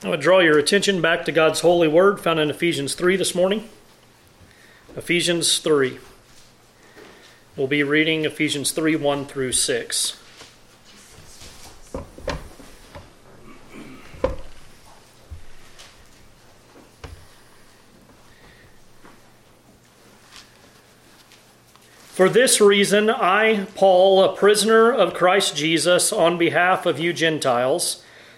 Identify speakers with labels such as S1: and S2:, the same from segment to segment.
S1: I would draw your attention back to God's holy word found in Ephesians 3 this morning. Ephesians 3. We'll be reading Ephesians 3 1 through 6. For this reason, I, Paul, a prisoner of Christ Jesus, on behalf of you Gentiles,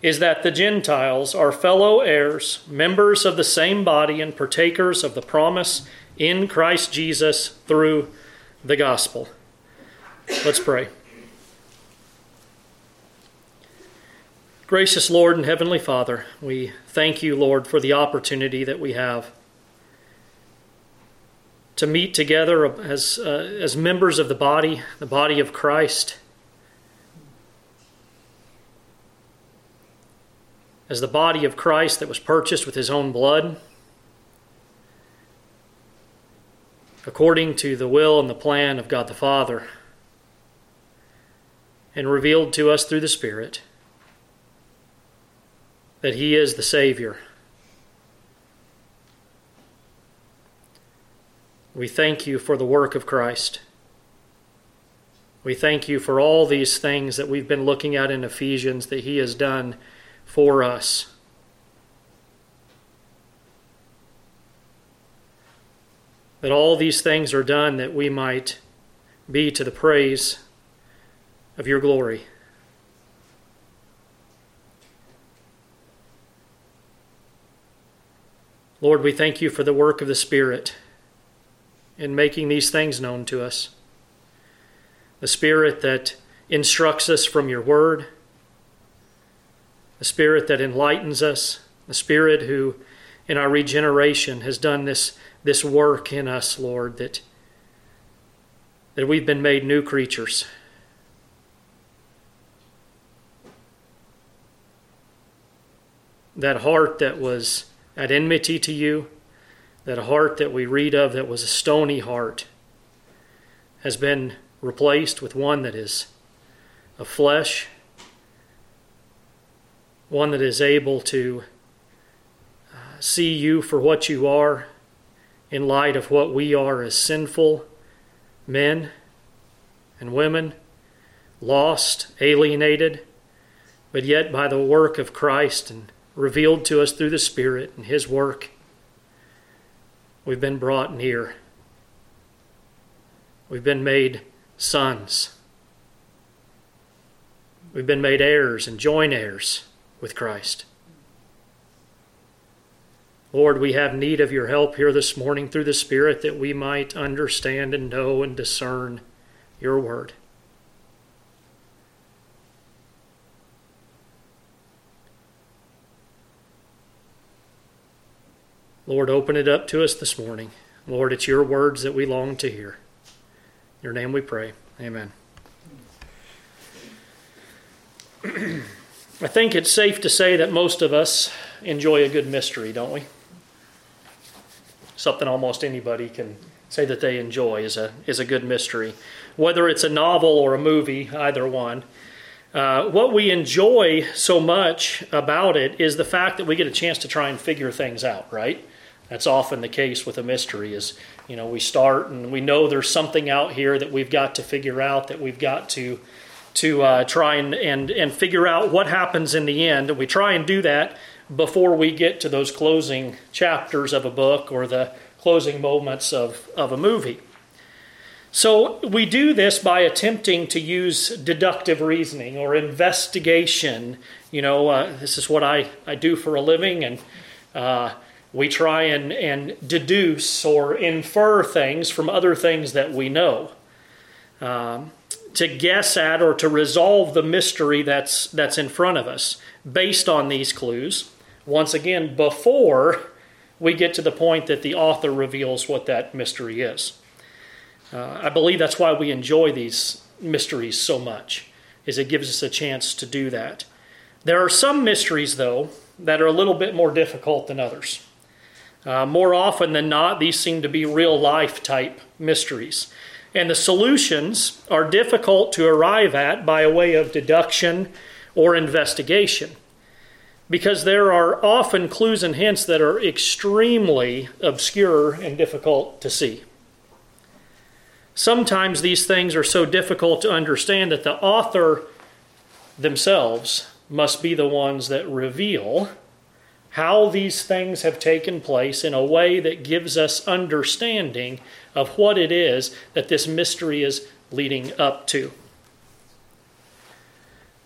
S1: is that the Gentiles are fellow heirs, members of the same body, and partakers of the promise in Christ Jesus through the gospel. Let's pray. Gracious Lord and Heavenly Father, we thank you, Lord, for the opportunity that we have to meet together as, uh, as members of the body, the body of Christ, as the body of Christ that was purchased with his own blood, according to the will and the plan of God the Father, and revealed to us through the Spirit that he is the Savior We thank you for the work of Christ. We thank you for all these things that we've been looking at in Ephesians that He has done for us. That all these things are done that we might be to the praise of your glory. Lord, we thank you for the work of the Spirit in making these things known to us. The Spirit that instructs us from your word, the Spirit that enlightens us, the Spirit who, in our regeneration, has done this, this work in us, Lord, that, that we've been made new creatures. That heart that was at enmity to you that heart that we read of that was a stony heart has been replaced with one that is of flesh, one that is able to uh, see you for what you are in light of what we are as sinful men and women, lost, alienated, but yet by the work of Christ and revealed to us through the Spirit and His work We've been brought near. We've been made sons. We've been made heirs and joint heirs with Christ. Lord, we have need of your help here this morning through the Spirit that we might understand and know and discern your word. Lord, open it up to us this morning. Lord, it's your words that we long to hear. In your name we pray. Amen. I think it's safe to say that most of us enjoy a good mystery, don't we? Something almost anybody can say that they enjoy is a, is a good mystery. Whether it's a novel or a movie, either one. Uh, what we enjoy so much about it is the fact that we get a chance to try and figure things out, right? That's often the case with a mystery is, you know, we start and we know there's something out here that we've got to figure out, that we've got to to uh, try and, and, and figure out what happens in the end. And we try and do that before we get to those closing chapters of a book or the closing moments of, of a movie. So we do this by attempting to use deductive reasoning or investigation. You know, uh, this is what I, I do for a living, and uh, we try and, and deduce or infer things from other things that we know. Um, to guess at or to resolve the mystery that's, that's in front of us based on these clues, once again, before we get to the point that the author reveals what that mystery is. Uh, I believe that's why we enjoy these mysteries so much, is it gives us a chance to do that. There are some mysteries, though, that are a little bit more difficult than others. Uh, more often than not, these seem to be real life type mysteries. And the solutions are difficult to arrive at by way of deduction or investigation because there are often clues and hints that are extremely obscure and difficult to see. Sometimes these things are so difficult to understand that the author themselves must be the ones that reveal how these things have taken place in a way that gives us understanding of what it is that this mystery is leading up to.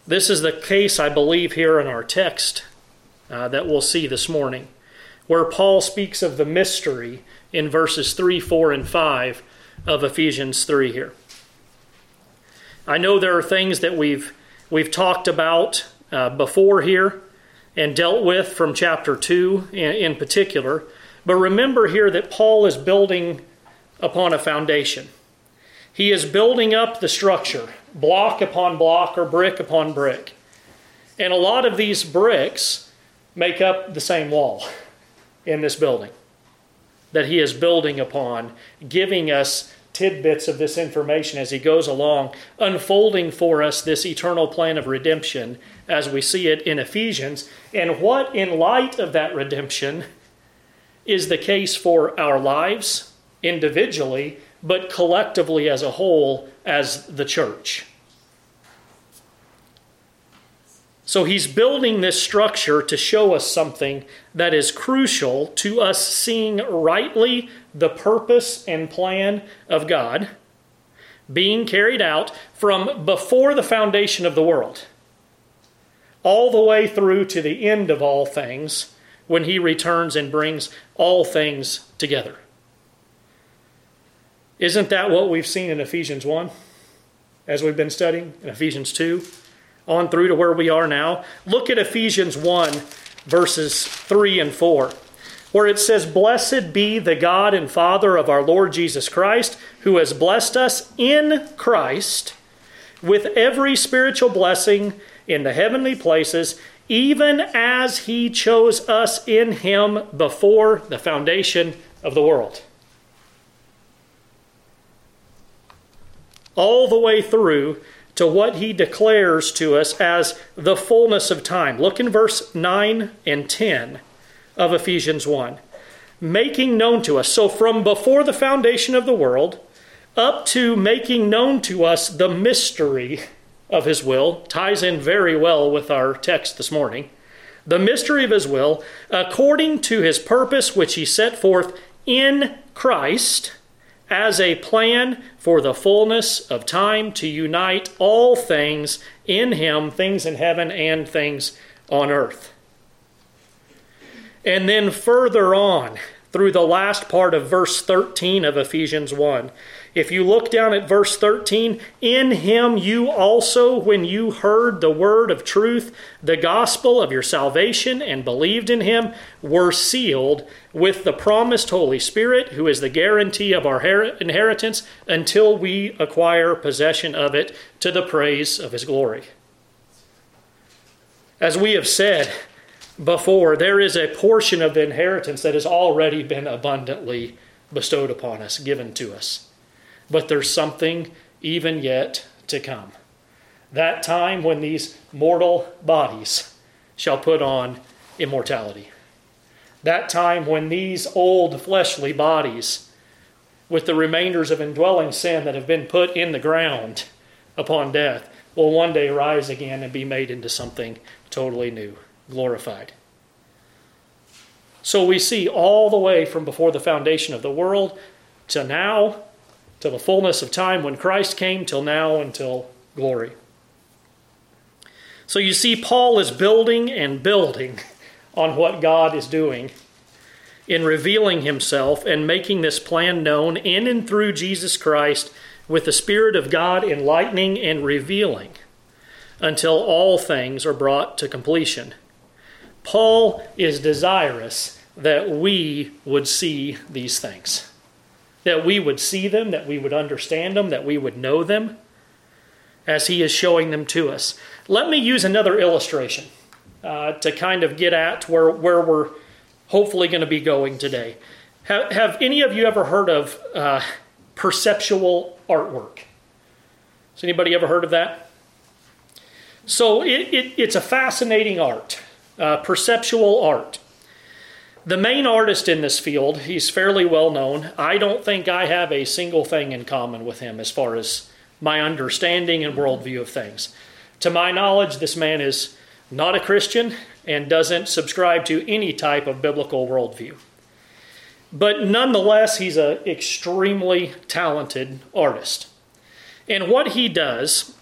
S1: This is the case, I believe, here in our text uh, that we'll see this morning, where Paul speaks of the mystery in verses 3, 4, and 5 of Ephesians 3 here. I know there are things that we've, we've talked about uh, before here and dealt with from chapter 2 in, in particular, but remember here that Paul is building upon a foundation. He is building up the structure, block upon block or brick upon brick. And a lot of these bricks make up the same wall in this building that he is building upon, giving us tidbits of this information as he goes along, unfolding for us this eternal plan of redemption as we see it in Ephesians, and what, in light of that redemption, is the case for our lives individually, but collectively as a whole as the church. So he's building this structure to show us something that is crucial to us seeing rightly the purpose and plan of God being carried out from before the foundation of the world all the way through to the end of all things when he returns and brings all things together. Isn't that what we've seen in Ephesians 1 as we've been studying, in Ephesians 2? on through to where we are now. Look at Ephesians 1, verses 3 and 4, where it says, Blessed be the God and Father of our Lord Jesus Christ, who has blessed us in Christ with every spiritual blessing in the heavenly places, even as he chose us in him before the foundation of the world. All the way through to what he declares to us as the fullness of time. Look in verse 9 and 10 of Ephesians 1. Making known to us. So, from before the foundation of the world up to making known to us the mystery of his will, ties in very well with our text this morning. The mystery of his will, according to his purpose, which he set forth in Christ as a plan for the fullness of time to unite all things in Him, things in heaven and things on earth. And then further on, through the last part of verse 13 of Ephesians 1, if you look down at verse 13, in him you also, when you heard the word of truth, the gospel of your salvation, and believed in him, were sealed with the promised Holy Spirit, who is the guarantee of our inheritance until we acquire possession of it to the praise of his glory. As we have said before, there is a portion of the inheritance that has already been abundantly bestowed upon us, given to us but there's something even yet to come. That time when these mortal bodies shall put on immortality. That time when these old fleshly bodies, with the remainders of indwelling sin that have been put in the ground upon death, will one day rise again and be made into something totally new, glorified. So we see all the way from before the foundation of the world to now till the fullness of time when Christ came, till now, until glory. So you see, Paul is building and building on what God is doing in revealing himself and making this plan known in and through Jesus Christ with the Spirit of God enlightening and revealing until all things are brought to completion. Paul is desirous that we would see these things. That we would see them, that we would understand them, that we would know them as He is showing them to us. Let me use another illustration uh, to kind of get at where, where we're hopefully going to be going today. Have, have any of you ever heard of uh, perceptual artwork? Has anybody ever heard of that? So it, it, it's a fascinating art, uh, perceptual art. The main artist in this field, he's fairly well known. I don't think I have a single thing in common with him as far as my understanding and worldview of things. To my knowledge, this man is not a Christian and doesn't subscribe to any type of biblical worldview. But nonetheless, he's an extremely talented artist. And what he does,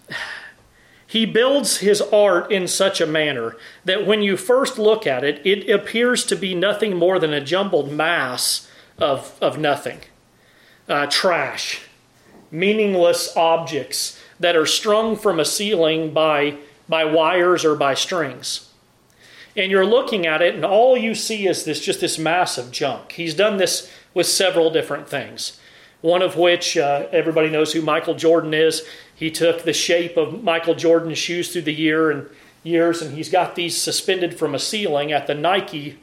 S1: he builds his art in such a manner that when you first look at it, it appears to be nothing more than a jumbled mass of, of nothing uh, trash, meaningless objects that are strung from a ceiling by, by wires or by strings. And you're looking at it, and all you see is this just this mass of junk. He's done this with several different things. One of which uh, everybody knows who Michael Jordan is. He took the shape of Michael Jordan's shoes through the year and years, and he's got these suspended from a ceiling at the Nike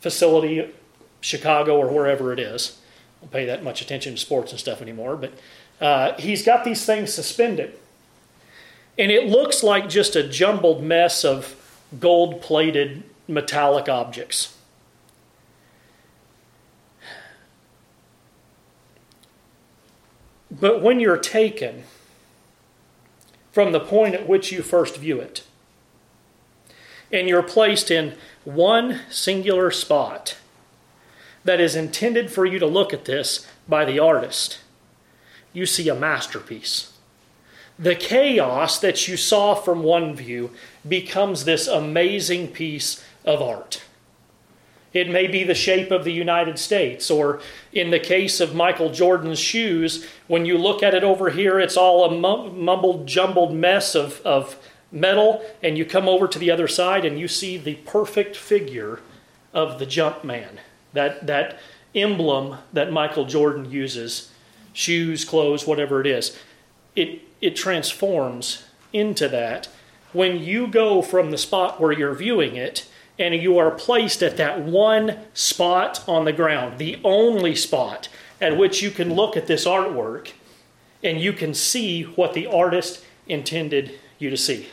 S1: facility, Chicago or wherever it is. I don't pay that much attention to sports and stuff anymore, but uh, he's got these things suspended. And it looks like just a jumbled mess of gold plated metallic objects. But when you're taken from the point at which you first view it, and you're placed in one singular spot that is intended for you to look at this by the artist, you see a masterpiece. The chaos that you saw from one view becomes this amazing piece of art. It may be the shape of the United States, or in the case of Michael Jordan's shoes, when you look at it over here, it's all a mumbled, jumbled mess of, of metal, and you come over to the other side and you see the perfect figure of the Jumpman, that, that emblem that Michael Jordan uses shoes, clothes, whatever it is. It, it transforms into that when you go from the spot where you're viewing it and you are placed at that one spot on the ground, the only spot at which you can look at this artwork and you can see what the artist intended you to see.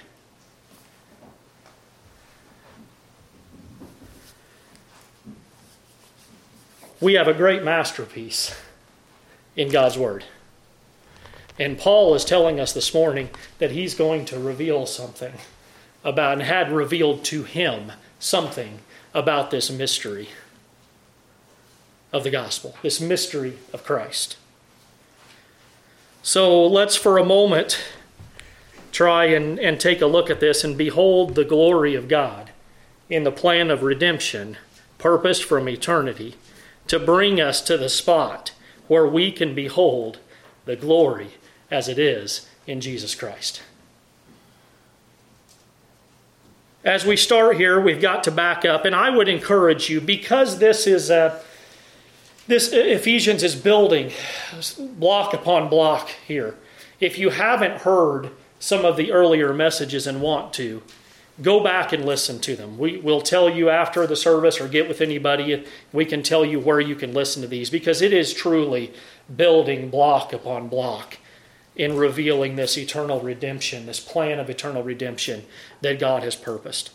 S1: We have a great masterpiece in God's Word. And Paul is telling us this morning that he's going to reveal something about, and had revealed to him something about this mystery of the gospel, this mystery of Christ. So let's for a moment try and, and take a look at this and behold the glory of God in the plan of redemption, purposed from eternity, to bring us to the spot where we can behold the glory as it is in Jesus Christ. As we start here, we've got to back up, and I would encourage you because this is a this Ephesians is building block upon block here. If you haven't heard some of the earlier messages and want to, go back and listen to them. We, will tell you after the service or get with anybody. We can tell you where you can listen to these because it is truly building block upon block in revealing this eternal redemption, this plan of eternal redemption that God has purposed.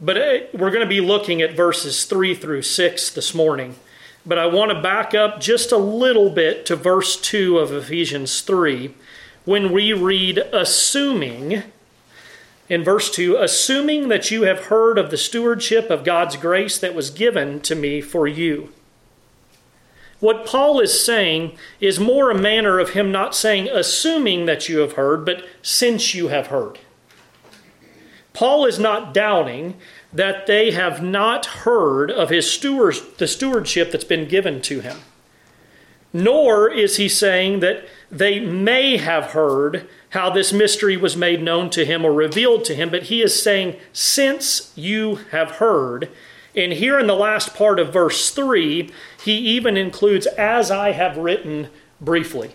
S1: But uh, we're going to be looking at verses 3 through 6 this morning. But I want to back up just a little bit to verse 2 of Ephesians 3 when we read, assuming, in verse 2, assuming that you have heard of the stewardship of God's grace that was given to me for you what Paul is saying is more a manner of him not saying, assuming that you have heard, but since you have heard. Paul is not doubting that they have not heard of his steward, the stewardship that's been given to him. Nor is he saying that they may have heard how this mystery was made known to him or revealed to him, but he is saying, since you have heard, And here in the last part of verse 3, he even includes, as I have written briefly.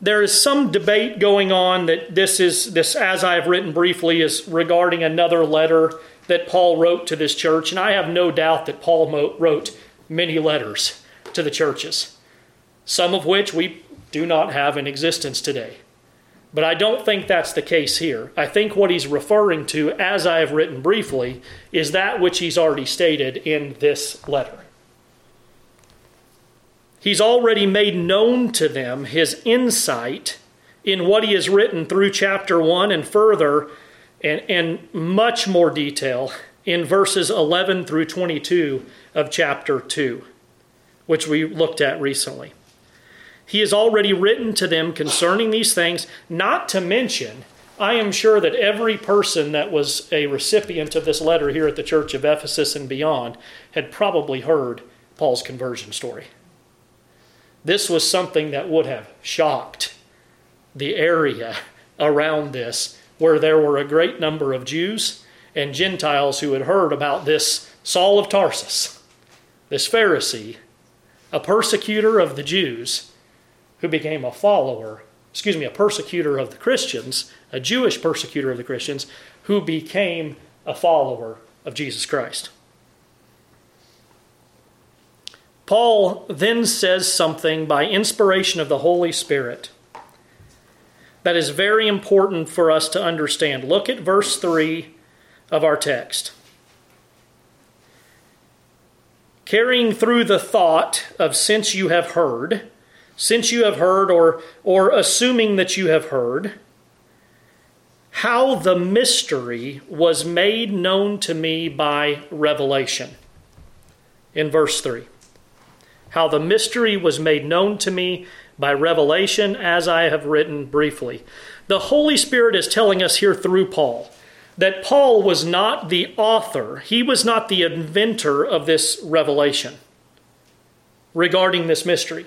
S1: There is some debate going on that this is this as I have written briefly is regarding another letter that Paul wrote to this church, and I have no doubt that Paul wrote many letters to the churches, some of which we do not have in existence today. But I don't think that's the case here. I think what he's referring to, as I have written briefly, is that which he's already stated in this letter. He's already made known to them his insight in what he has written through chapter 1 and further, and, and much more detail in verses 11 through 22 of chapter 2, which we looked at recently. He has already written to them concerning these things, not to mention, I am sure that every person that was a recipient of this letter here at the church of Ephesus and beyond had probably heard Paul's conversion story. This was something that would have shocked the area around this, where there were a great number of Jews and Gentiles who had heard about this Saul of Tarsus, this Pharisee, a persecutor of the Jews who became a follower, excuse me, a persecutor of the Christians, a Jewish persecutor of the Christians, who became a follower of Jesus Christ. Paul then says something by inspiration of the Holy Spirit that is very important for us to understand. Look at verse 3 of our text. Carrying through the thought of since you have heard, since you have heard, or, or assuming that you have heard, how the mystery was made known to me by revelation. In verse 3. How the mystery was made known to me by revelation, as I have written briefly. The Holy Spirit is telling us here through Paul that Paul was not the author, he was not the inventor of this revelation regarding this mystery.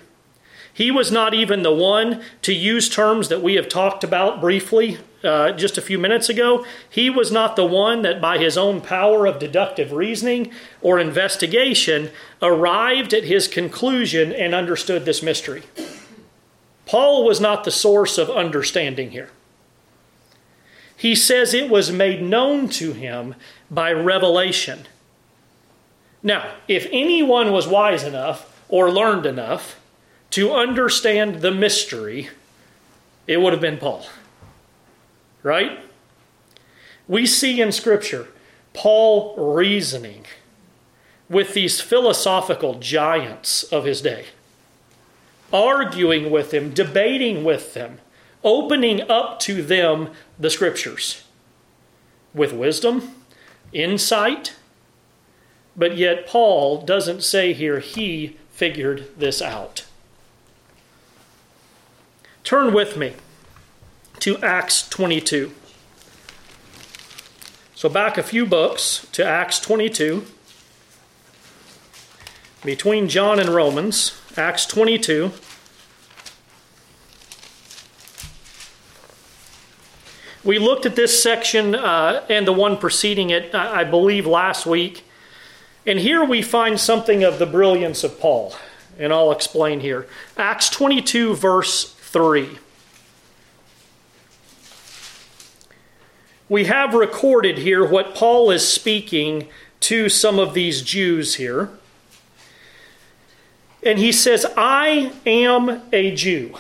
S1: He was not even the one to use terms that we have talked about briefly uh, just a few minutes ago. He was not the one that, by his own power of deductive reasoning or investigation, arrived at his conclusion and understood this mystery. Paul was not the source of understanding here. He says it was made known to him by revelation. Now, if anyone was wise enough or learned enough to understand the mystery, it would have been Paul. Right? We see in Scripture Paul reasoning with these philosophical giants of his day, arguing with them, debating with them, opening up to them the Scriptures with wisdom, insight. But yet, Paul doesn't say here he figured this out. Turn with me to Acts 22. So, back a few books to Acts 22. Between John and Romans, Acts 22. We looked at this section uh, and the one preceding it, I believe, last week. And here we find something of the brilliance of Paul. And I'll explain here. Acts 22, verse 3. We have recorded here what Paul is speaking to some of these Jews here. And he says, I am a Jew,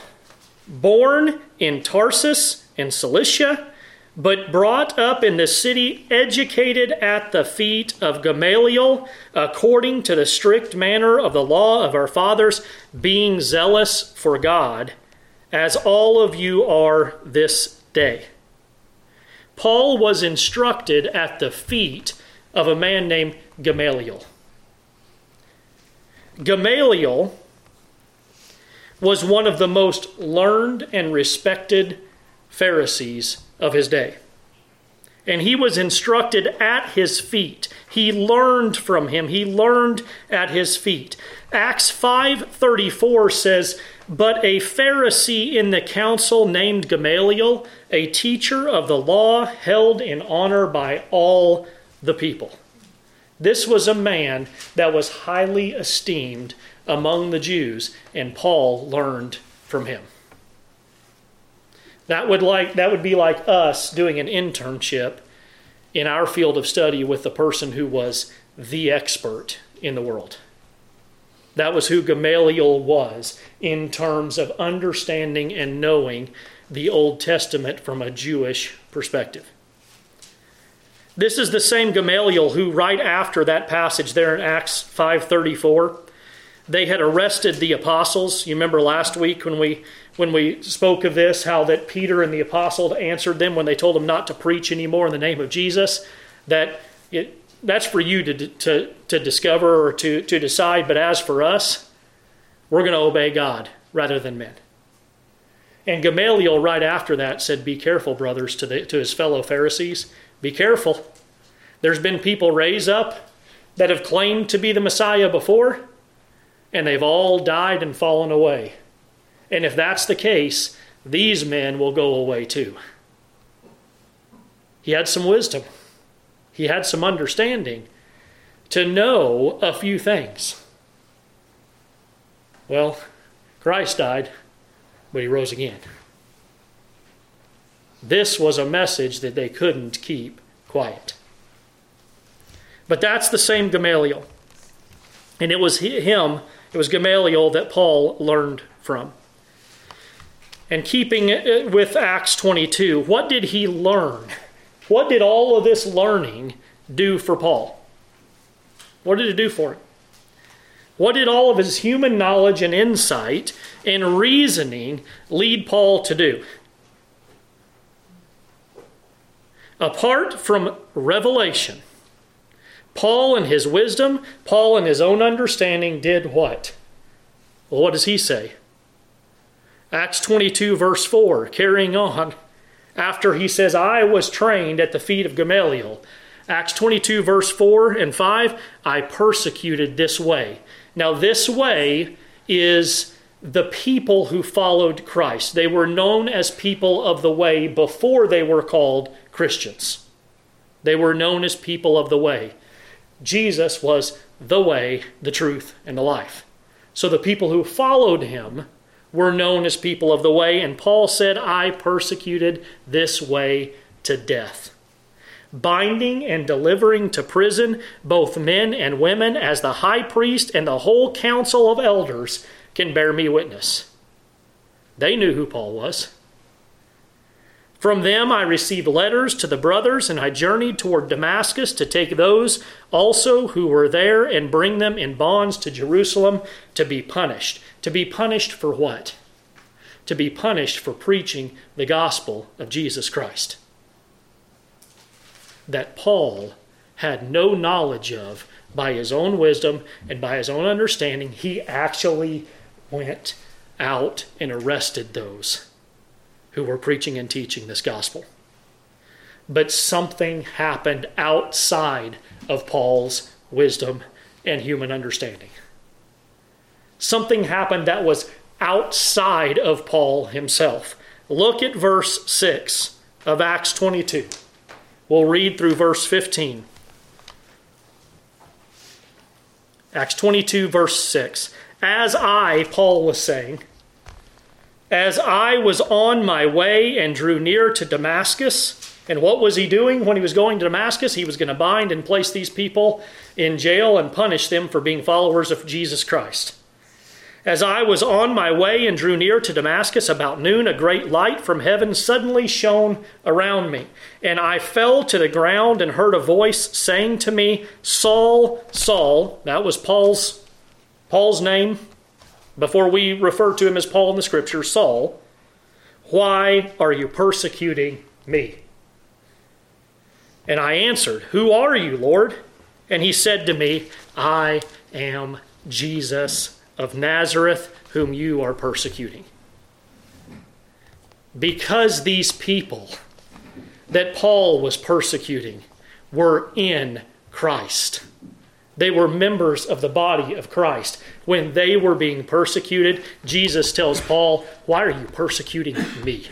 S1: born in Tarsus in Cilicia, but brought up in the city, educated at the feet of Gamaliel, according to the strict manner of the law of our fathers, being zealous for God as all of you are this day. Paul was instructed at the feet of a man named Gamaliel. Gamaliel was one of the most learned and respected Pharisees of his day. And he was instructed at his feet. He learned from him. He learned at his feet. Acts 5:34 says, "But a Pharisee in the council named Gamaliel, a teacher of the law held in honor by all the people." This was a man that was highly esteemed among the Jews, and Paul learned from him. That would like that would be like us doing an internship in our field of study with the person who was the expert in the world. That was who Gamaliel was in terms of understanding and knowing the Old Testament from a Jewish perspective. This is the same Gamaliel who right after that passage there in Acts 5:34 they had arrested the apostles. You remember last week when we when we spoke of this, how that Peter and the apostles answered them when they told them not to preach anymore in the name of Jesus. That it, that's for you to, to, to discover or to, to decide. But as for us, we're going to obey God rather than men. And Gamaliel, right after that, said, Be careful, brothers, to, the, to his fellow Pharisees. Be careful. There's been people raised up that have claimed to be the Messiah before, and they've all died and fallen away. And if that's the case, these men will go away too. He had some wisdom, he had some understanding to know a few things. Well, Christ died, but he rose again. This was a message that they couldn't keep quiet. But that's the same Gamaliel. And it was him it was Gamaliel that Paul learned from. And keeping with Acts 22, what did he learn? What did all of this learning do for Paul? What did it do for him? What did all of his human knowledge and insight and reasoning lead Paul to do? Apart from revelation, Paul, in his wisdom, Paul, in his own understanding, did what? Well, what does he say? Acts 22, verse 4, carrying on, after he says, I was trained at the feet of Gamaliel. Acts 22, verse 4 and 5, I persecuted this way. Now, this way is the people who followed Christ. They were known as people of the way before they were called Christians. They were known as people of the way. Jesus was the way, the truth, and the life. So the people who followed him were known as people of the way, and Paul said, I persecuted this way to death. Binding and delivering to prison both men and women, as the high priest and the whole council of elders can bear me witness. They knew who Paul was. From them I received letters to the brothers, and I journeyed toward Damascus to take those also who were there and bring them in bonds to Jerusalem to be punished. To be punished for what? To be punished for preaching the gospel of Jesus Christ. That Paul had no knowledge of by his own wisdom and by his own understanding, he actually went out and arrested those who were preaching and teaching this gospel. But something happened outside of Paul's wisdom and human understanding. Something happened that was outside of Paul himself. Look at verse 6 of Acts 22. We'll read through verse 15. Acts 22, verse 6. As I, Paul was saying, as I was on my way and drew near to Damascus, and what was he doing when he was going to Damascus? He was going to bind and place these people in jail and punish them for being followers of Jesus Christ. As I was on my way and drew near to Damascus about noon, a great light from heaven suddenly shone around me. And I fell to the ground and heard a voice saying to me, Saul, Saul, that was Paul's, Paul's name before we refer to him as Paul in the scripture, Saul, why are you persecuting me? And I answered, Who are you, Lord? And he said to me, I am Jesus of Nazareth, whom you are persecuting. Because these people that Paul was persecuting were in Christ. They were members of the body of Christ. When they were being persecuted, Jesus tells Paul, Why are you persecuting me?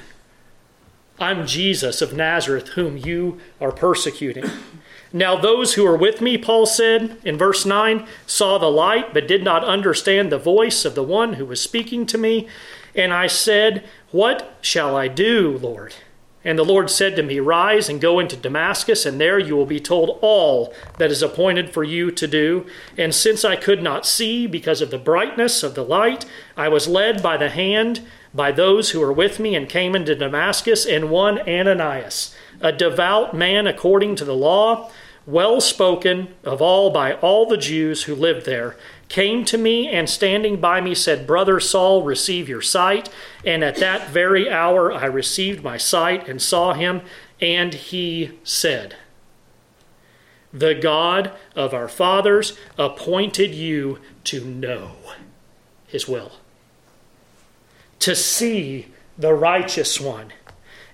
S1: I'm Jesus of Nazareth, whom you are persecuting. Now, those who are with me, Paul said in verse 9, saw the light, but did not understand the voice of the one who was speaking to me. And I said, What shall I do, Lord? And the Lord said to me, Rise and go into Damascus, and there you will be told all that is appointed for you to do. And since I could not see because of the brightness of the light, I was led by the hand by those who were with me and came into Damascus, and one Ananias, a devout man according to the law, well spoken of all by all the Jews who lived there came to me and standing by me said, Brother Saul, receive your sight. And at that very hour I received my sight and saw him, and he said, The God of our fathers appointed you to know his will, to see the righteous one,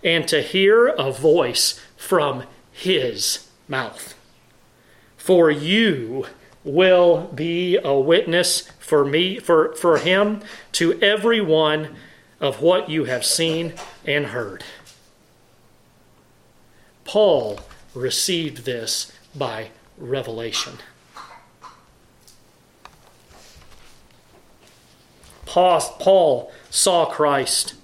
S1: and to hear a voice from his mouth. For you will be a witness for me for, for him to everyone of what you have seen and heard. Paul received this by revelation. Paul saw Christ,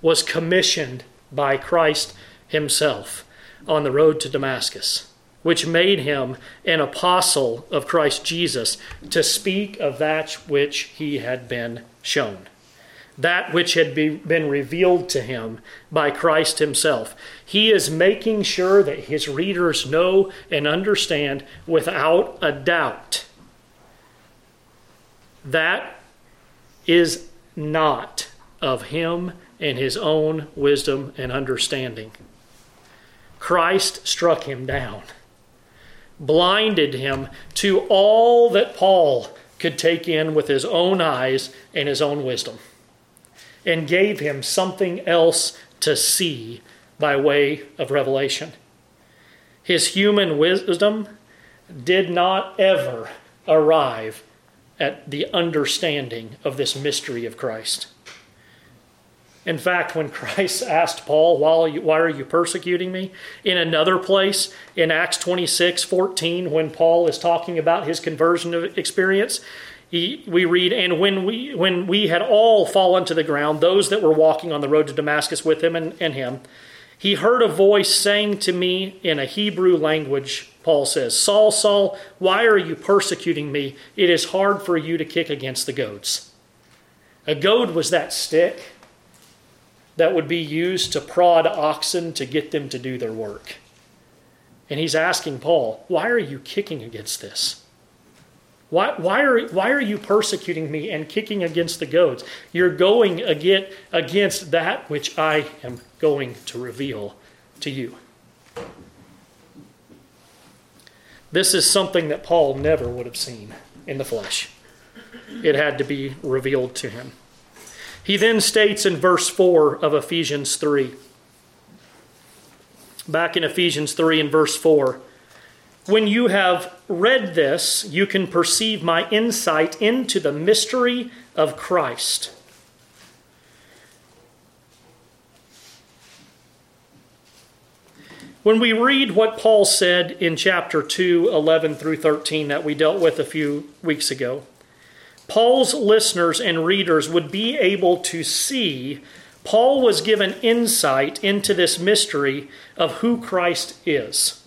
S1: was commissioned by Christ himself on the road to Damascus which made him an apostle of Christ Jesus to speak of that which he had been shown, that which had be, been revealed to him by Christ himself. He is making sure that his readers know and understand without a doubt that is not of him and his own wisdom and understanding. Christ struck him down blinded him to all that Paul could take in with his own eyes and his own wisdom, and gave him something else to see by way of revelation. His human wisdom did not ever arrive at the understanding of this mystery of Christ. In fact, when Christ asked Paul, Why are you persecuting me? in another place, in Acts 26 14, when Paul is talking about his conversion experience, he, we read, And when we, when we had all fallen to the ground, those that were walking on the road to Damascus with him and, and him, he heard a voice saying to me in a Hebrew language, Paul says, Saul, Saul, why are you persecuting me? It is hard for you to kick against the goads. A goad was that stick that would be used to prod oxen to get them to do their work. And he's asking Paul, why are you kicking against this? Why, why, are, why are you persecuting me and kicking against the goads? You're going against, against that which I am going to reveal to you. This is something that Paul never would have seen in the flesh. It had to be revealed to him. He then states in verse 4 of Ephesians 3, back in Ephesians 3 and verse 4, when you have read this, you can perceive my insight into the mystery of Christ. When we read what Paul said in chapter 2, 11 through 13, that we dealt with a few weeks ago, Paul's listeners and readers would be able to see Paul was given insight into this mystery of who Christ is,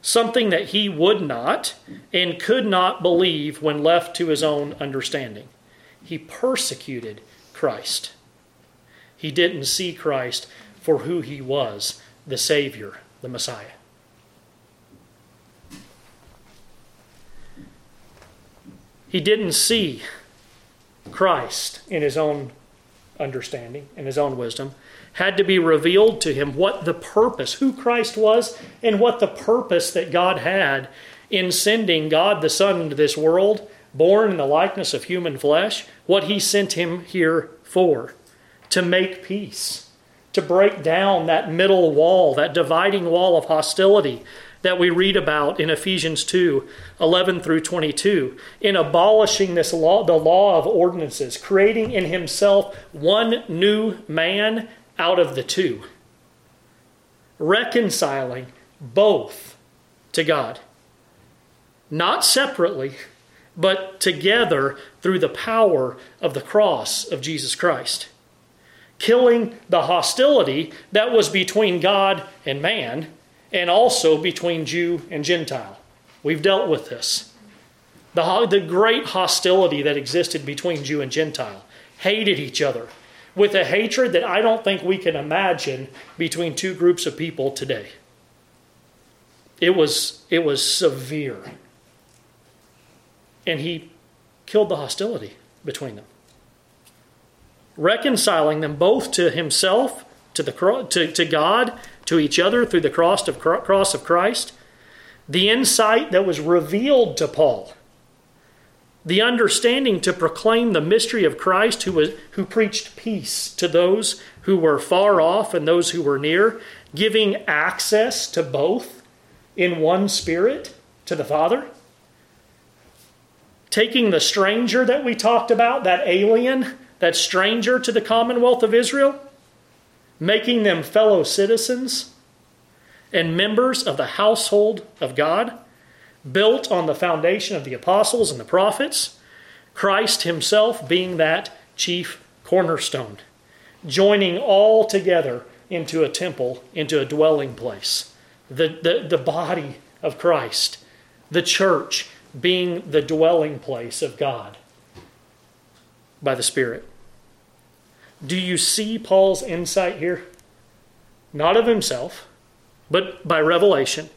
S1: something that he would not and could not believe when left to his own understanding. He persecuted Christ. He didn't see Christ for who he was the Savior, the Messiah. He didn't see Christ in his own understanding and his own wisdom. Had to be revealed to him what the purpose, who Christ was, and what the purpose that God had in sending God the Son into this world, born in the likeness of human flesh, what he sent him here for to make peace, to break down that middle wall, that dividing wall of hostility that we read about in Ephesians 2 11 through 22, in abolishing this law, the law of ordinances, creating in himself one new man out of the two, reconciling both to God. Not separately, but together through the power of the cross of Jesus Christ. Killing the hostility that was between God and man and also between Jew and Gentile. We've dealt with this. The, the great hostility that existed between Jew and Gentile, hated each other with a hatred that I don't think we can imagine between two groups of people today. It was, it was severe. And he killed the hostility between them, reconciling them both to himself, to, the, to, to God, to each other through the cross of, cross of Christ, the insight that was revealed to Paul, the understanding to proclaim the mystery of Christ who, was, who preached peace to those who were far off and those who were near, giving access to both in one spirit to the Father. Taking the stranger that we talked about, that alien, that stranger to the commonwealth of Israel, making them fellow citizens and members of the household of God, built on the foundation of the apostles and the prophets, Christ Himself being that chief cornerstone, joining all together into a temple, into a dwelling place. The, the, the body of Christ, the church being the dwelling place of God by the Spirit. Do you see Paul's insight here? Not of himself, but by revelation.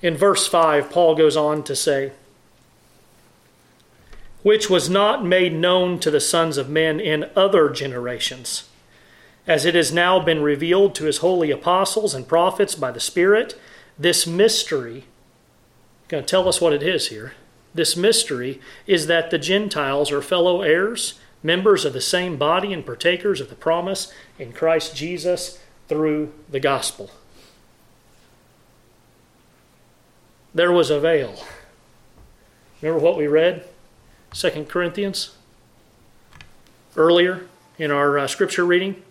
S1: In verse 5, Paul goes on to say, Which was not made known to the sons of men in other generations, as it has now been revealed to his holy apostles and prophets by the Spirit, this mystery. going to tell us what it is here this mystery is that the Gentiles are fellow heirs, members of the same body, and partakers of the promise in Christ Jesus through the gospel. There was a veil. Remember what we read? 2 Corinthians? Earlier in our uh, scripture reading?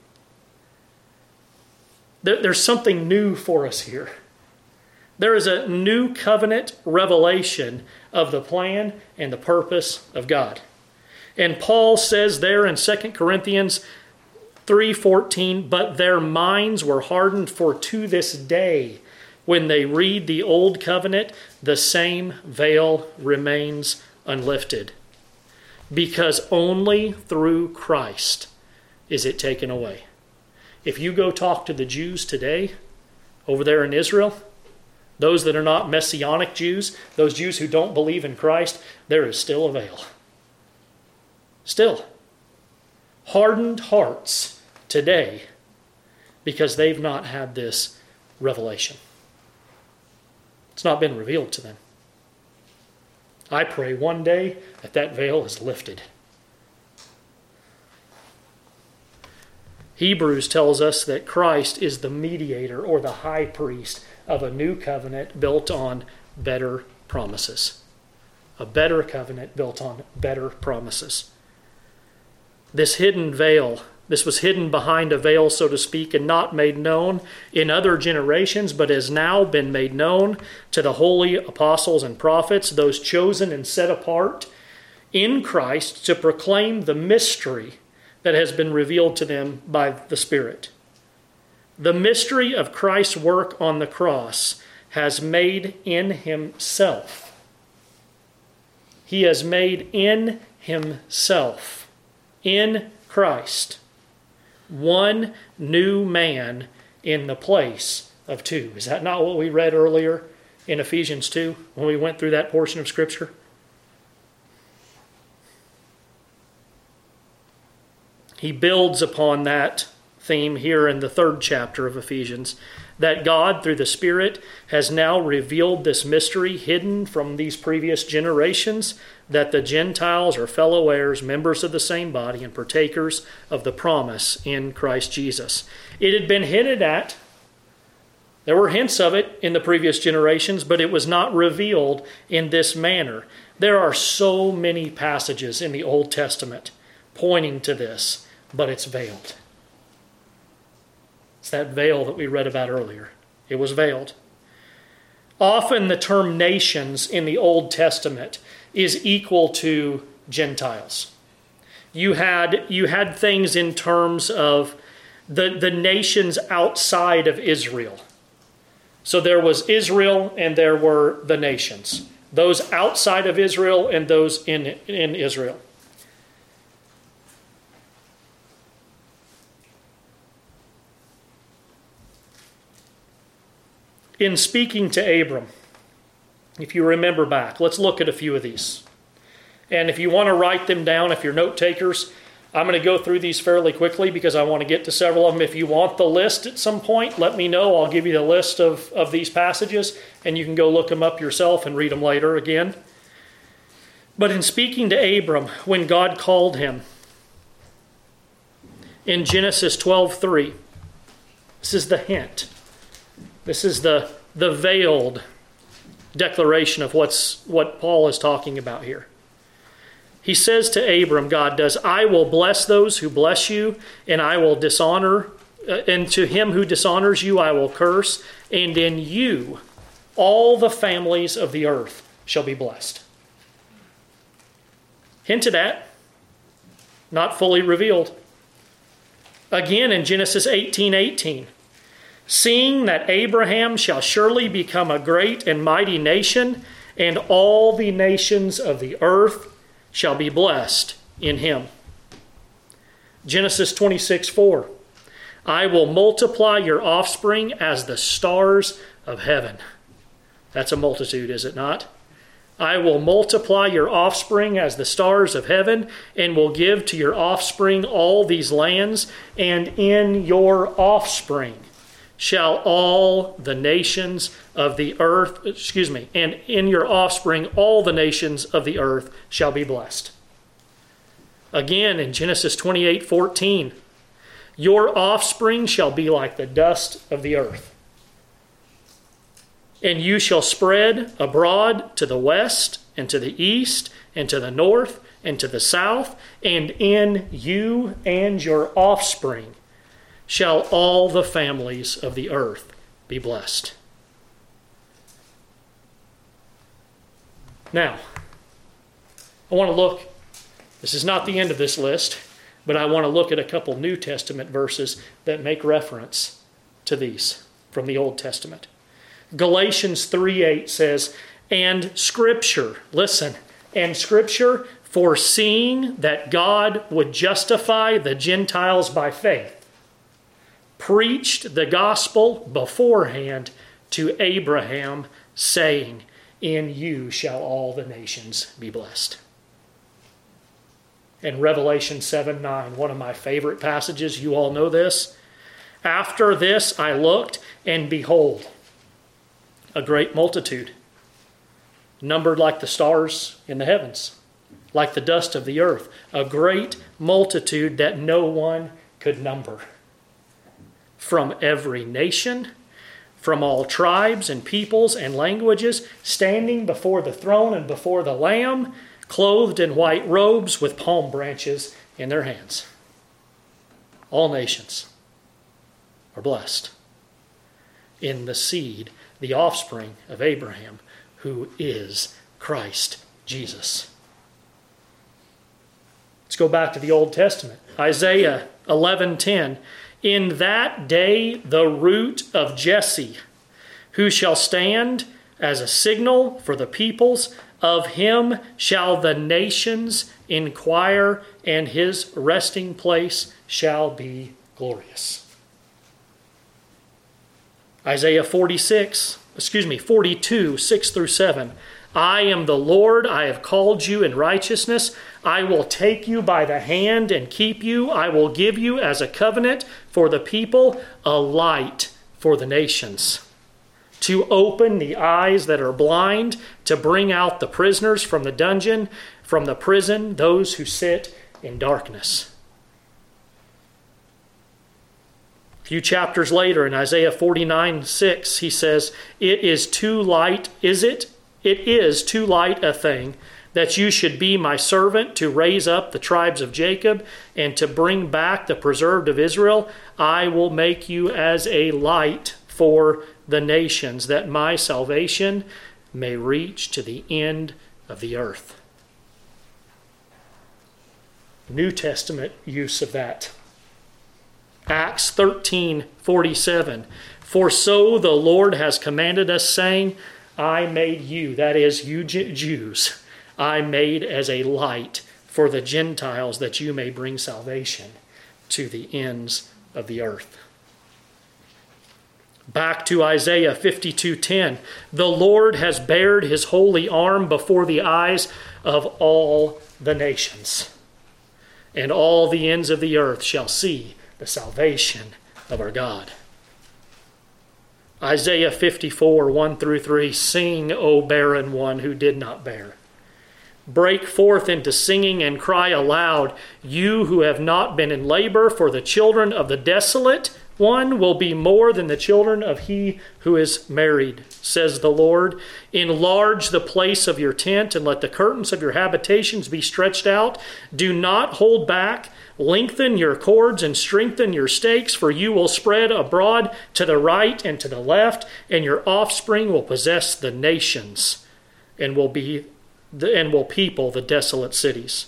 S1: There, there's something new for us here. There is a new covenant revelation of the plan and the purpose of God. And Paul says there in 2 Corinthians 3:14, "But their minds were hardened for to this day when they read the old covenant, the same veil remains unlifted, because only through Christ is it taken away." If you go talk to the Jews today over there in Israel, those that are not messianic Jews, those Jews who don't believe in Christ, there is still a veil. Still. Hardened hearts today because they've not had this revelation. It's not been revealed to them. I pray one day that that veil is lifted. Hebrews tells us that Christ is the mediator or the high priest of a new covenant built on better promises. A better covenant built on better promises. This hidden veil, this was hidden behind a veil, so to speak, and not made known in other generations, but has now been made known to the holy apostles and prophets, those chosen and set apart in Christ to proclaim the mystery that has been revealed to them by the Spirit. The mystery of Christ's work on the cross has made in himself. He has made in himself, in Christ, one new man in the place of two. Is that not what we read earlier in Ephesians 2 when we went through that portion of Scripture? He builds upon that theme here in the third chapter of Ephesians that God, through the Spirit, has now revealed this mystery hidden from these previous generations that the Gentiles are fellow heirs, members of the same body, and partakers of the promise in Christ Jesus. It had been hinted at. There were hints of it in the previous generations, but it was not revealed in this manner. There are so many passages in the Old Testament pointing to this, but it's veiled. It's that veil that we read about earlier. It was veiled. Often the term nations in the Old Testament is equal to Gentiles. You had, you had things in terms of the, the nations outside of Israel. So there was Israel and there were the nations, those outside of Israel and those in, in Israel. In speaking to Abram, if you remember back, let's look at a few of these. And if you want to write them down, if you're note takers, I'm going to go through these fairly quickly because I want to get to several of them. If you want the list at some point, let me know. I'll give you the list of, of these passages and you can go look them up yourself and read them later again. But in speaking to Abram, when God called him in Genesis 12:3, this is the hint. This is the, the veiled declaration of what's, what Paul is talking about here. He says to Abram, God does, I will bless those who bless you, and I will dishonor, uh, and to him who dishonors you, I will curse, and in you all the families of the earth shall be blessed. Hinted at, not fully revealed. Again in Genesis 18 18 seeing that Abraham shall surely become a great and mighty nation, and all the nations of the earth shall be blessed in him. Genesis 26 4. I will multiply your offspring as the stars of heaven. That's a multitude, is it not? I will multiply your offspring as the stars of heaven, and will give to your offspring all these lands, and in your offspring shall all the nations of the earth, excuse me, and in your offspring all the nations of the earth shall be blessed. Again in Genesis 28 14, your offspring shall be like the dust of the earth. And you shall spread abroad to the west and to the east and to the north and to the south, and in you and your offspring shall all the families of the earth be blessed. Now, I want to look, this is not the end of this list, but I want to look at a couple New Testament verses that make reference to these from the Old Testament. Galatians 3 8 says, And Scripture, listen, and Scripture foreseeing that God would justify the Gentiles by faith preached the gospel beforehand to Abraham, saying, In you shall all the nations be blessed. In Revelation 7 9, one of my favorite passages, you all know this. After this I looked, and behold, a great multitude, numbered like the stars in the heavens, like the dust of the earth, a great multitude that no one could number from every nation, from all tribes and peoples and languages, standing before the throne and before the Lamb, clothed in white robes with palm branches in their hands. All nations are blessed in the seed, the offspring of Abraham, who is Christ Jesus. Let's go back to the Old Testament. Isaiah 11:10 in that day, the root of Jesse, who shall stand as a signal for the peoples, of him shall the nations inquire, and his resting place shall be glorious. Isaiah 46, excuse me, 42, 6 through 7. I am the Lord, I have called you in righteousness. I will take you by the hand and keep you. I will give you as a covenant for the people, a light for the nations. To open the eyes that are blind, to bring out the prisoners from the dungeon, from the prison, those who sit in darkness. A few chapters later in Isaiah 49 6, he says, It is too light, is it? It is too light a thing that you should be my servant to raise up the tribes of Jacob and to bring back the preserved of Israel. I will make you as a light for the nations, that my salvation may reach to the end of the earth. New Testament use of that. Acts 13 47. For so the Lord has commanded us, saying, I made you, that is, you Jews, I made as a light for the Gentiles that you may bring salvation to the ends of the earth. Back to Isaiah 52:10. The Lord has bared his holy arm before the eyes of all the nations, and all the ends of the earth shall see the salvation of our God. Isaiah 54, 1 through 3 Sing, O barren one who did not bear. Break forth into singing and cry aloud, you who have not been in labor, for the children of the desolate one will be more than the children of he who is married, says the Lord. Enlarge the place of your tent, and let the curtains of your habitations be stretched out. Do not hold back. Lengthen your cords and strengthen your stakes, for you will spread abroad to the right and to the left, and your offspring will possess the nations and will be and will people the desolate cities.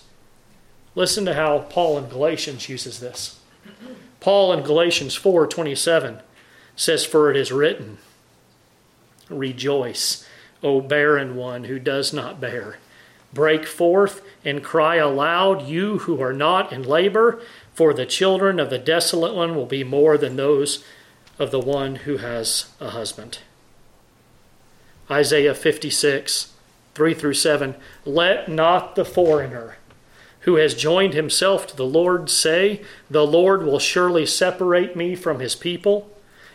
S1: Listen to how Paul in Galatians uses this. Paul in Galatians 4:27 says for it is written Rejoice, O barren one who does not bear. Break forth and cry aloud, you who are not in labor, for the children of the desolate one will be more than those of the one who has a husband. Isaiah 56 3 through 7 Let not the foreigner who has joined himself to the Lord say, The Lord will surely separate me from his people.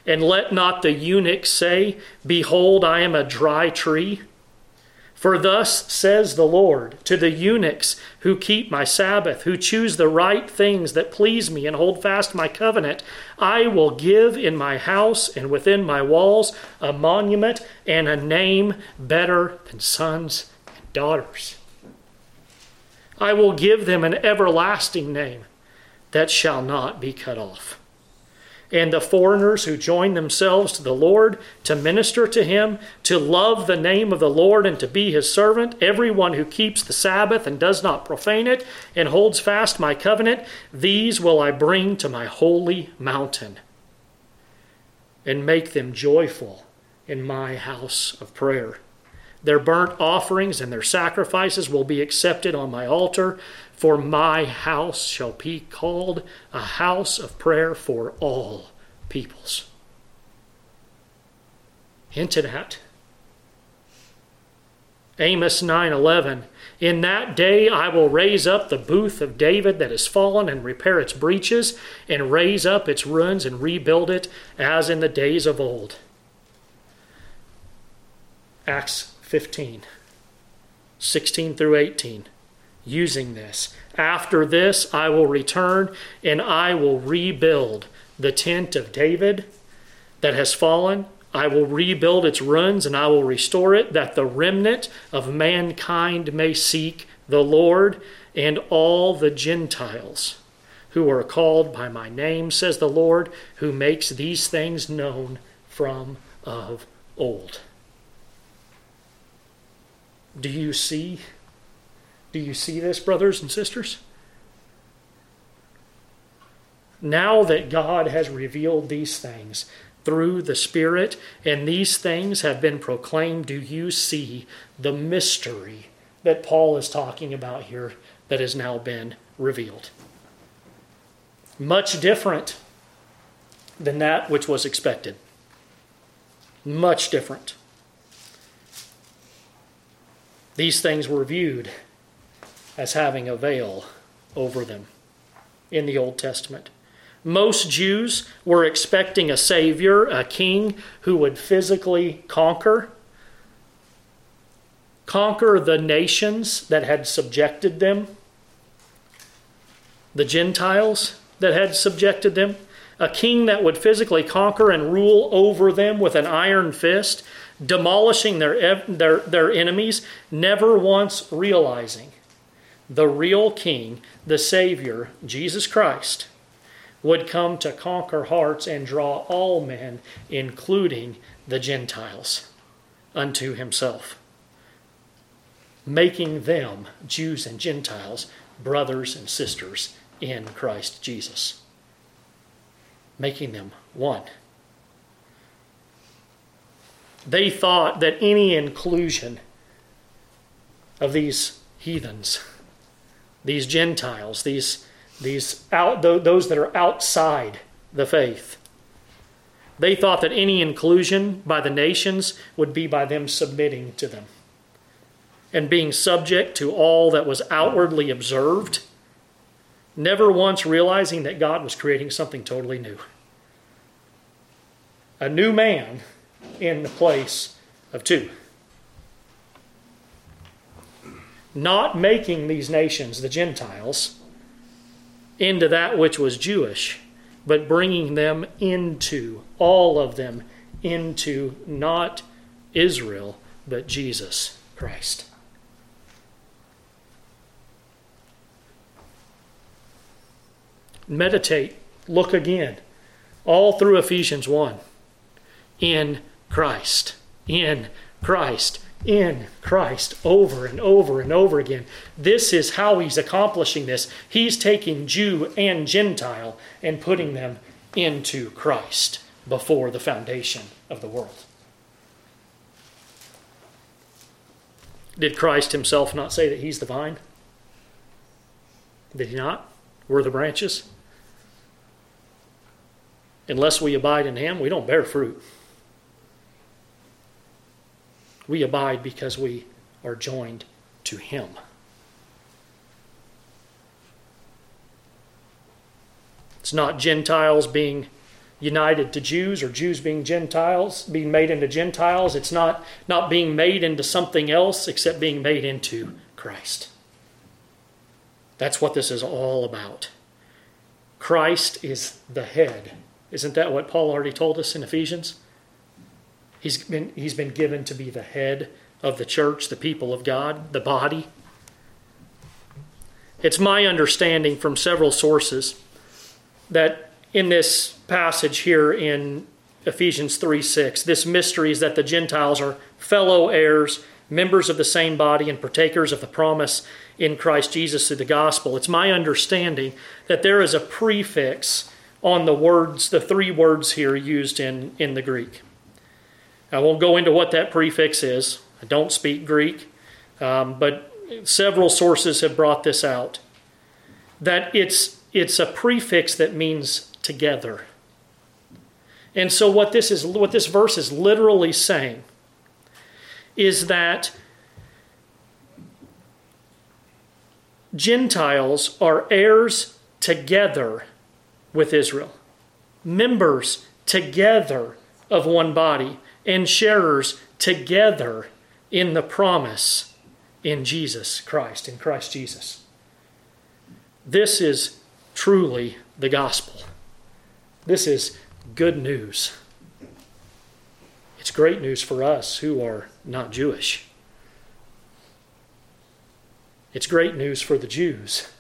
S1: And let not the eunuch say, Behold, I am a dry tree. For thus says the Lord to the eunuchs who keep my Sabbath, who choose the right things that please me and hold fast my covenant, I will give in my house and within my walls a monument and a name better than sons and daughters. I will give them an everlasting name that shall not be cut off and the foreigners who join themselves to the Lord to minister to him, to love the name of the Lord and to be his servant, everyone who keeps the Sabbath and does not profane it and holds fast my covenant, these will I bring to my holy mountain and make them joyful in my house of prayer. Their burnt offerings and their sacrifices will be accepted on my altar, for my house shall be called a house of prayer for all peoples. Hinted at. Amos 9:11 In that day I will raise up the booth of David that is fallen and repair its breaches and raise up its ruins and rebuild it as in the days of old. Acts 15 16 through 18 using this. After this, I will return and I will rebuild the tent of David that has fallen. I will rebuild its ruins and I will restore it, that the remnant of mankind may seek the Lord and all the Gentiles who are called by my name, says the Lord, who makes these things known from of old. Do you see do you see this, brothers and sisters? Now that God has revealed these things through the Spirit, and these things have been proclaimed, do you see the mystery that Paul is talking about here that has now been revealed? Much different than that which was expected. Much different. these things were viewed as having a veil over them in the Old Testament. Most Jews were expecting a Savior, a king who would physically conquer. Conquer the nations that had subjected them, the Gentiles that had subjected them, a king that would physically conquer and rule over them with an iron fist, demolishing their, their, their enemies, never once realizing the real king, the Savior, Jesus Christ, would come to conquer hearts and draw all men, including the Gentiles, unto himself, making them, Jews and Gentiles, brothers and sisters in Christ Jesus, making them one. They thought that any inclusion of these heathens, these Gentiles, these these out, those that are outside the faith. They thought that any inclusion by the nations would be by them submitting to them and being subject to all that was outwardly observed, never once realizing that God was creating something totally new. A new man in the place of two. Not making these nations, the Gentiles, into that which was Jewish, but bringing them into, all of them, into not Israel, but Jesus Christ. Meditate, look again, all through Ephesians 1. In Christ, in Christ in Christ over and over and over again. This is how he's accomplishing this. He's taking Jew and Gentile and putting them into Christ before the foundation of the world. Did Christ himself not say that he's the vine? Did he not? We're the branches. Unless we abide in him, we don't bear fruit. We abide because we are joined to Him. It's not Gentiles being united to Jews or Jews being Gentiles, being made into Gentiles. It's not, not being made into something else except being made into Christ. That's what this is all about. Christ is the head. Isn't that what Paul already told us in Ephesians? He's been, he's been given to be the head of the church, the people of God, the body. It's my understanding from several sources that in this passage here in Ephesians 3 6, this mystery is that the Gentiles are fellow heirs, members of the same body, and partakers of the promise in Christ Jesus through the gospel. It's my understanding that there is a prefix on the words, the three words here used in, in the Greek. I won't go into what that prefix is. I don't speak Greek, um, but several sources have brought this out. That it's it's a prefix that means together. And so what this is what this verse is literally saying is that Gentiles are heirs together with Israel, members together of one body and sharers together in the promise in Jesus Christ, in Christ Jesus. This is truly the gospel. This is good news. It's great news for us who are not Jewish. It's great news for the Jews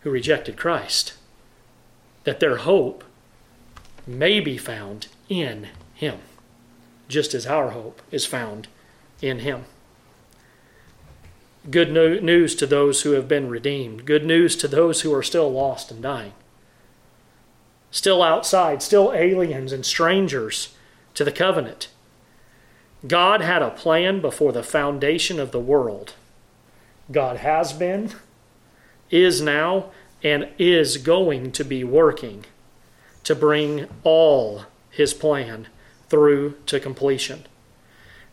S1: who rejected Christ that their hope may be found in Him just as our hope is found in Him. Good news to those who have been redeemed. Good news to those who are still lost and dying. Still outside, still aliens and strangers to the covenant. God had a plan before the foundation of the world. God has been, is now, and is going to be working to bring all his plan through to completion.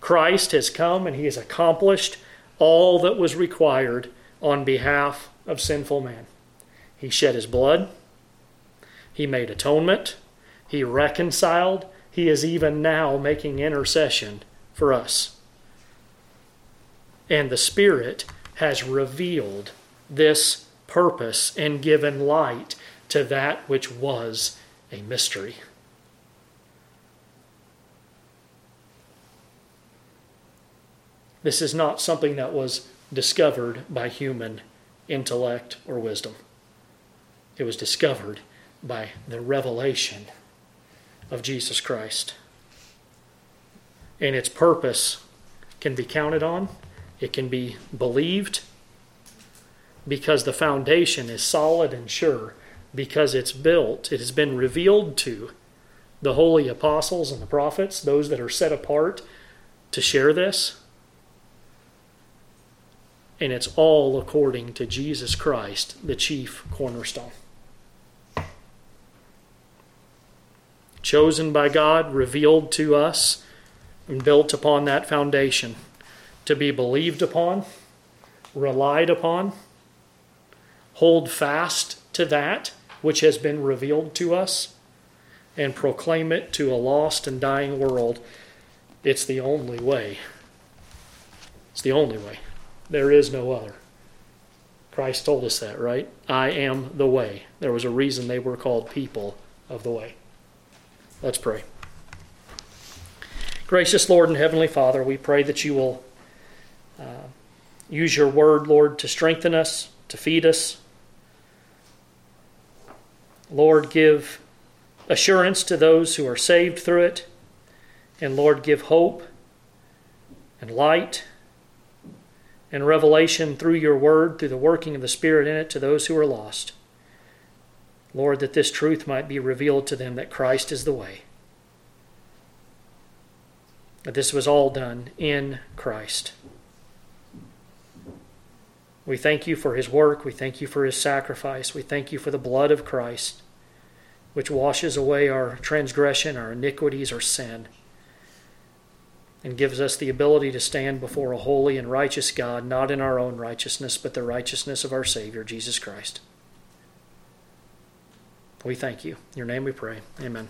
S1: Christ has come and he has accomplished all that was required on behalf of sinful man. He shed his blood, he made atonement, he reconciled, he is even now making intercession for us. And the Spirit has revealed this purpose and given light to that which was a mystery. This is not something that was discovered by human intellect or wisdom. It was discovered by the revelation of Jesus Christ. And its purpose can be counted on, it can be believed, because the foundation is solid and sure, because it's built, it has been revealed to the holy apostles and the prophets, those that are set apart to share this. And it's all according to Jesus Christ, the chief cornerstone. Chosen by God, revealed to us, and built upon that foundation to be believed upon, relied upon, hold fast to that which has been revealed to us, and proclaim it to a lost and dying world. It's the only way. It's the only way. There is no other. Christ told us that, right? I am the way. There was a reason they were called people of the way. Let's pray. Gracious Lord and Heavenly Father, we pray that you will uh, use your word, Lord, to strengthen us, to feed us. Lord, give assurance to those who are saved through it. And Lord, give hope and light and revelation through your word, through the working of the Spirit in it to those who are lost. Lord, that this truth might be revealed to them that Christ is the way. That this was all done in Christ. We thank you for his work. We thank you for his sacrifice. We thank you for the blood of Christ, which washes away our transgression, our iniquities, our sin, and gives us the ability to stand before a holy and righteous God, not in our own righteousness, but the righteousness of our Savior, Jesus Christ. We thank you. In your name we pray. Amen.